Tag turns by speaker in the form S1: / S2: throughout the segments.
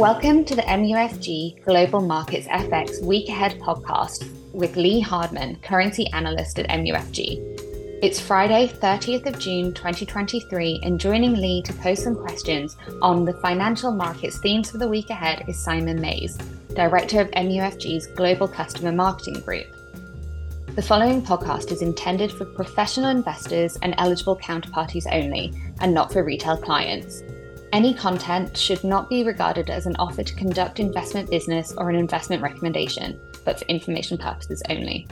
S1: Welcome to the MUFG Global Markets FX Week Ahead podcast with Lee Hardman, currency analyst at MUFG. It's Friday, 30th of June 2023, and joining Lee to pose some questions on the financial markets themes for the week ahead is Simon Mayes, Director of MUFG's Global Customer Marketing Group. The following podcast is intended for professional investors and eligible counterparties only, and not for retail clients. Any content should not be regarded as an offer to conduct investment business or an investment recommendation, but for information purposes only.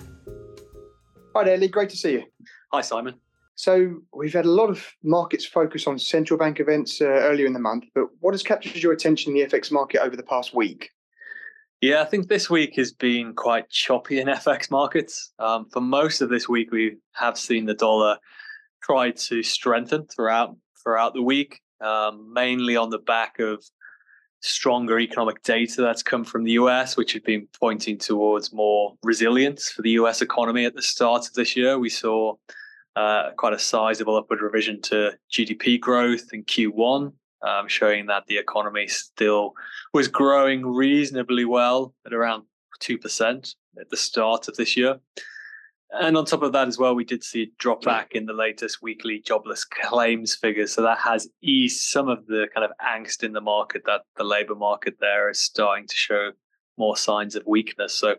S2: Hi there, Lee. Great to see you.
S3: Hi, Simon.
S2: So, we've had a lot of markets focus on central bank events uh, earlier in the month, but what has captured your attention in the FX market over the past week?
S3: Yeah, I think this week has been quite choppy in FX markets. Um, for most of this week, we have seen the dollar try to strengthen throughout throughout the week um, mainly on the back of stronger economic data that's come from the US, which had been pointing towards more resilience for the US economy at the start of this year. We saw uh, quite a sizable upward revision to GDP growth in Q1, um, showing that the economy still was growing reasonably well at around 2% at the start of this year. And on top of that as well, we did see a drop back in the latest weekly jobless claims figures. So that has eased some of the kind of angst in the market that the labor market there is starting to show more signs of weakness. So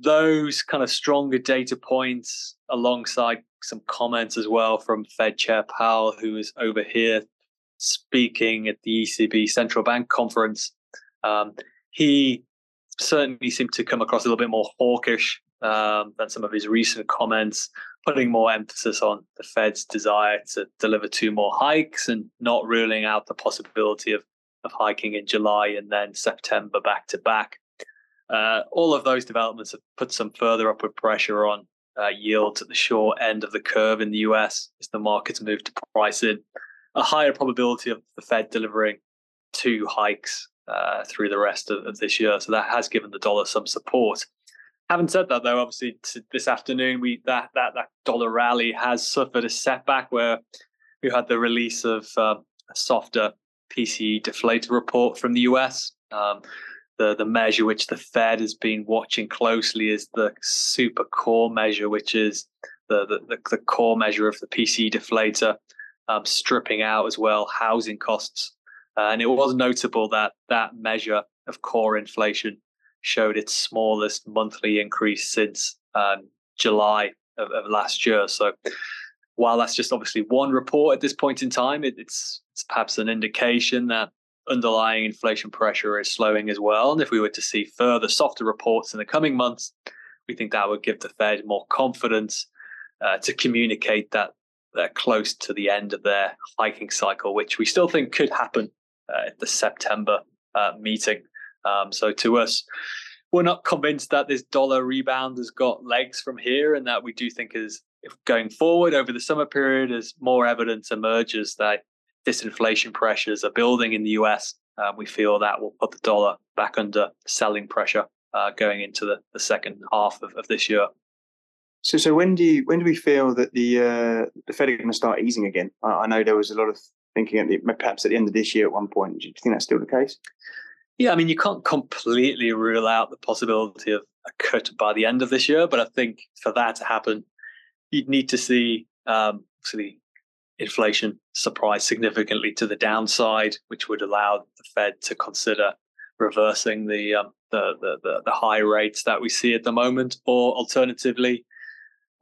S3: those kind of stronger data points alongside some comments as well from Fed Chair Powell, who is over here speaking at the ECB Central Bank conference. Um, he certainly seemed to come across a little bit more hawkish um, than some of his recent comments, putting more emphasis on the Fed's desire to deliver two more hikes and not ruling out the possibility of, of hiking in July and then September back to back. Uh, all of those developments have put some further upward pressure on uh, yields at the short end of the curve in the US as the markets move to price in a higher probability of the Fed delivering two hikes uh, through the rest of, of, this year. So that has given the dollar some support. Having said that, though, obviously this afternoon we that that that dollar rally has suffered a setback where we had the release of uh, a softer PCE deflator report from the US. Um, the the measure which the Fed has been watching closely is the super core measure, which is the the, the core measure of the PCE deflator, um, stripping out as well housing costs. Uh, and it was notable that that measure of core inflation showed its smallest monthly increase since um, July of, of, last year. So while that's just obviously one report at this point in time, it, it's, it's perhaps an indication that underlying inflation pressure is slowing as well. And if we were to see further softer reports in the coming months, we think that would give the Fed more confidence uh, to communicate that they're close to the end of their hiking cycle, which we still think could happen uh, at the September uh, meeting. Um, so to us, we're not convinced that this dollar rebound has got legs from here, and that we do think is going forward over the summer period as more evidence emerges that disinflation pressures are building in the US. We feel that will put the dollar back under selling pressure uh, going into the, the second half of, of this year.
S2: So, so when do you when do we feel that the uh, the Fed are going to start easing again? I, I know there was a lot of thinking at the, perhaps at the end of this year at one point. Do you think that's still the case?
S3: Yeah, I mean, you can't completely rule out the possibility of a cut by the end of this year, but I think for that to happen, you'd need to see um, inflation surprise significantly to the downside, which would allow the Fed to consider reversing the, um, the, the, the, the high rates that we see at the moment, or alternatively,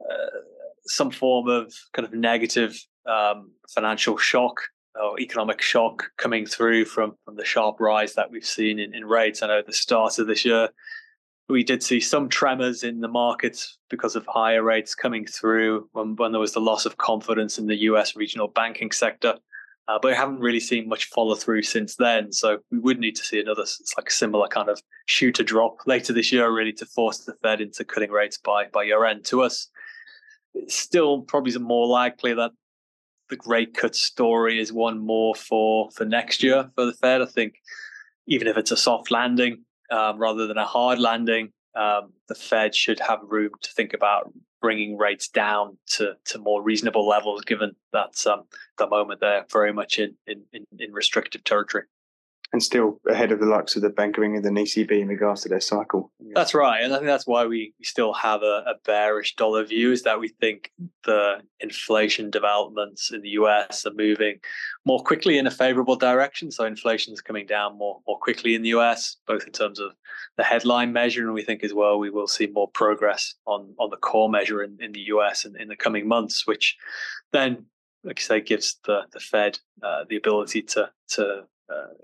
S3: uh, some form of kind of negative um, financial shock or economic shock coming through from from the sharp rise that we've seen in, in rates. I know at the start of this year, we did see some tremors in the markets because of higher rates coming through when, when there was the loss of confidence in the US regional banking sector. Uh, but we haven't really seen much follow through since then. So we would need to see another like similar kind of shoot a drop later this year, really, to force the Fed into cutting rates by by year end. To us, it's still probably more likely that the rate cut story is one more for for next year for the Fed. I think even if it's a soft landing um, rather than a hard landing, um, the Fed should have room to think about bringing rates down to, to more reasonable levels, given that um, the moment they're very much in, in, in restrictive territory.
S2: And still ahead of the likes of the Bank of England and ECB in regards to their cycle.
S3: That's right, and I think that's why we, still have a, a, bearish dollar view. Is that we think the inflation developments in the US are moving more quickly in a favourable direction. So inflation is coming down more more quickly in the US, both in terms of the headline measure, and we think as well we will see more progress on on the core measure in, in the US in, in the coming months, which then like I say, gives the the Fed uh, the ability to to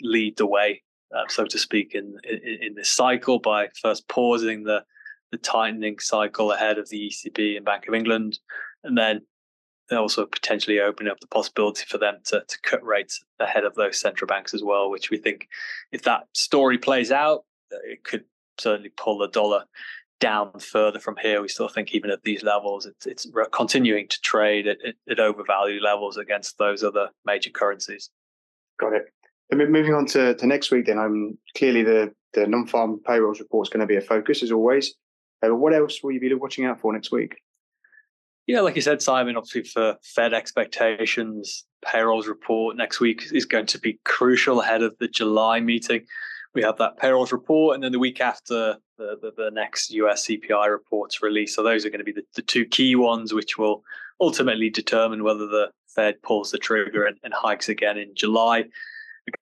S3: lead the way, uh, so to speak, in, in, in this cycle by first pausing the the tightening cycle ahead of the ECB and Bank of England, and then also potentially opening up the possibility for them to, to cut rates ahead of those central banks as well, which we think if that story plays out, it could certainly pull the dollar down further from here. We still think even at these levels, it's it's continuing to trade at, at overvalued levels against those other major currencies.
S2: Got it moving on to, to next week, then, I'm clearly the, the non-farm payrolls report is going to be a focus as always. Uh, what else will you be watching out for next week?
S3: Yeah, like you said, Simon, obviously for Fed expectations, payrolls report next week is going to be crucial ahead of the July meeting. We have that payrolls report, and then the week after, the, the, the next US CPI reports release. So those are going to be the, the two key ones, which will ultimately determine whether the Fed pulls the trigger and, and hikes again in July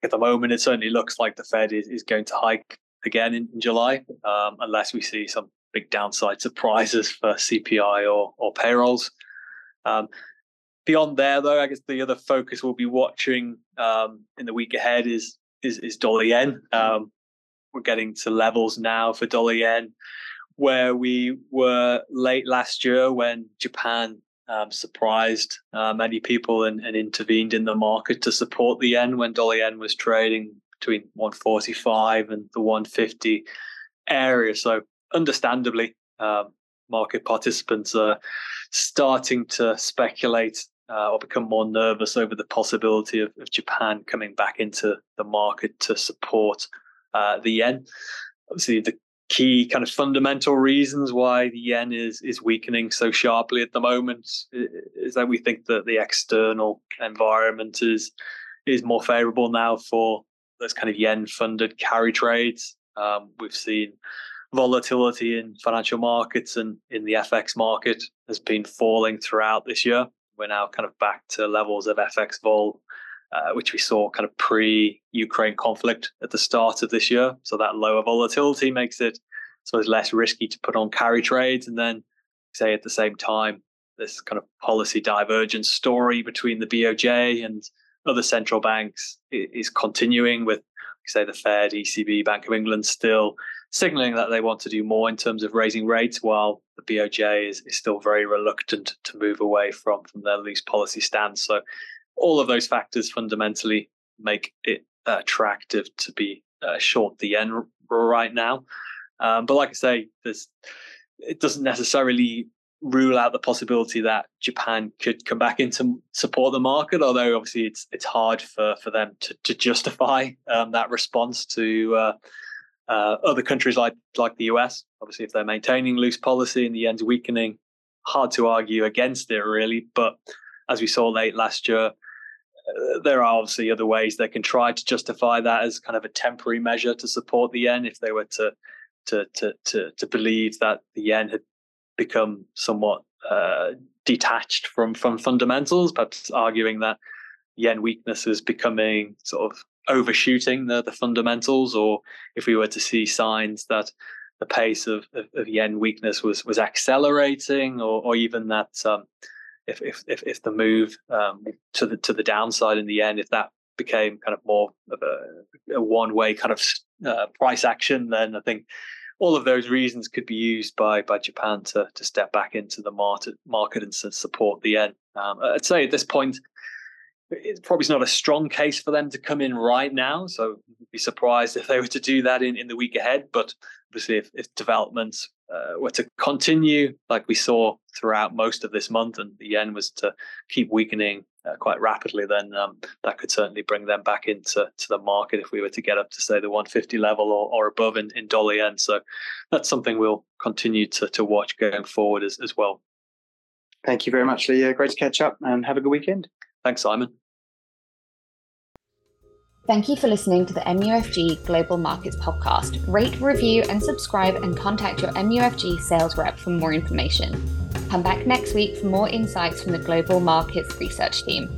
S3: at the moment, it certainly looks like the Fed is, is going to hike again in, in July, um, unless we see some big downside surprises for CPI or, or payrolls. Um, beyond there, though, I guess the other focus we'll be watching um, in the week ahead is is, is dollar yen. Um, we're getting to levels now for dollar yen where we were late last year when Japan um, surprised uh, many people and, and, intervened in the market to support the yen when dollar yen was trading between 145 and the 150 area. So, understandably, um, market participants are starting to speculate uh, or become more nervous over the possibility of, of, Japan coming back into the market to support uh, the yen. Obviously, the key kind of fundamental reasons why the yen is is weakening so sharply at the moment is that we think that the external environment is is more favorable now for those kind of yen funded carry trades. Um, we've seen volatility in financial markets and in the FX market has been falling throughout this year. We're now kind of back to levels of FX vol uh, which we saw kind of pre Ukraine conflict at the start of this year. So that lower volatility makes it so it's less risky to put on carry trades. And then, say, at the same time, this kind of policy divergence story between the BOJ and other central banks is continuing with, say, the Fed, ECB, Bank of England still signaling that they want to do more in terms of raising rates, while the BOJ is, is still very reluctant to move away from, from their loose policy stance. So all of those factors fundamentally make it attractive to be uh, short the yen right now. Um, but like I say, there's it doesn't necessarily rule out the possibility that Japan could come back in to support the market. Although obviously it's it's hard for for them to to justify um, that response to uh, uh, other countries like like the US. Obviously, if they're maintaining loose policy and the yen's weakening, hard to argue against it really. But as we saw late last year, uh, there are obviously other ways they can try to justify that as kind of a temporary measure to support the yen if they were to to to to, to believe that the yen had become somewhat uh, detached from from fundamentals, perhaps arguing that yen weakness is becoming sort of overshooting the, the fundamentals, or if we were to see signs that the pace of, of, of yen weakness was was accelerating, or, or even that um, if if if, if the move um, to the to the downside in the end, if that became kind of more of a, a one way kind of uh, price action, then I think all of those reasons could be used by by Japan to to step back into the market market and support the yen. Um, I'd say at this point, it's probably not a strong case for them to come in right now. So I'd be surprised if they were to do that in, in the week ahead. But obviously, if, if developments uh, were to continue like we saw throughout most of this month, and the yen was to keep weakening uh, quite rapidly, then um, that could certainly bring them back into to the market if we were to get up to say the 150 level or, or above in, in dollar yen. So that's something we'll continue to to watch going forward as, as well.
S2: Thank you very much, Lee. Uh, great to catch up, and have a good weekend.
S3: Thanks, Simon.
S1: Thank you for listening to the MUFG Global Markets podcast. Rate, review, and subscribe, and contact your MUFG sales rep for more information. Come back next week for more insights from the Global Markets Research Team.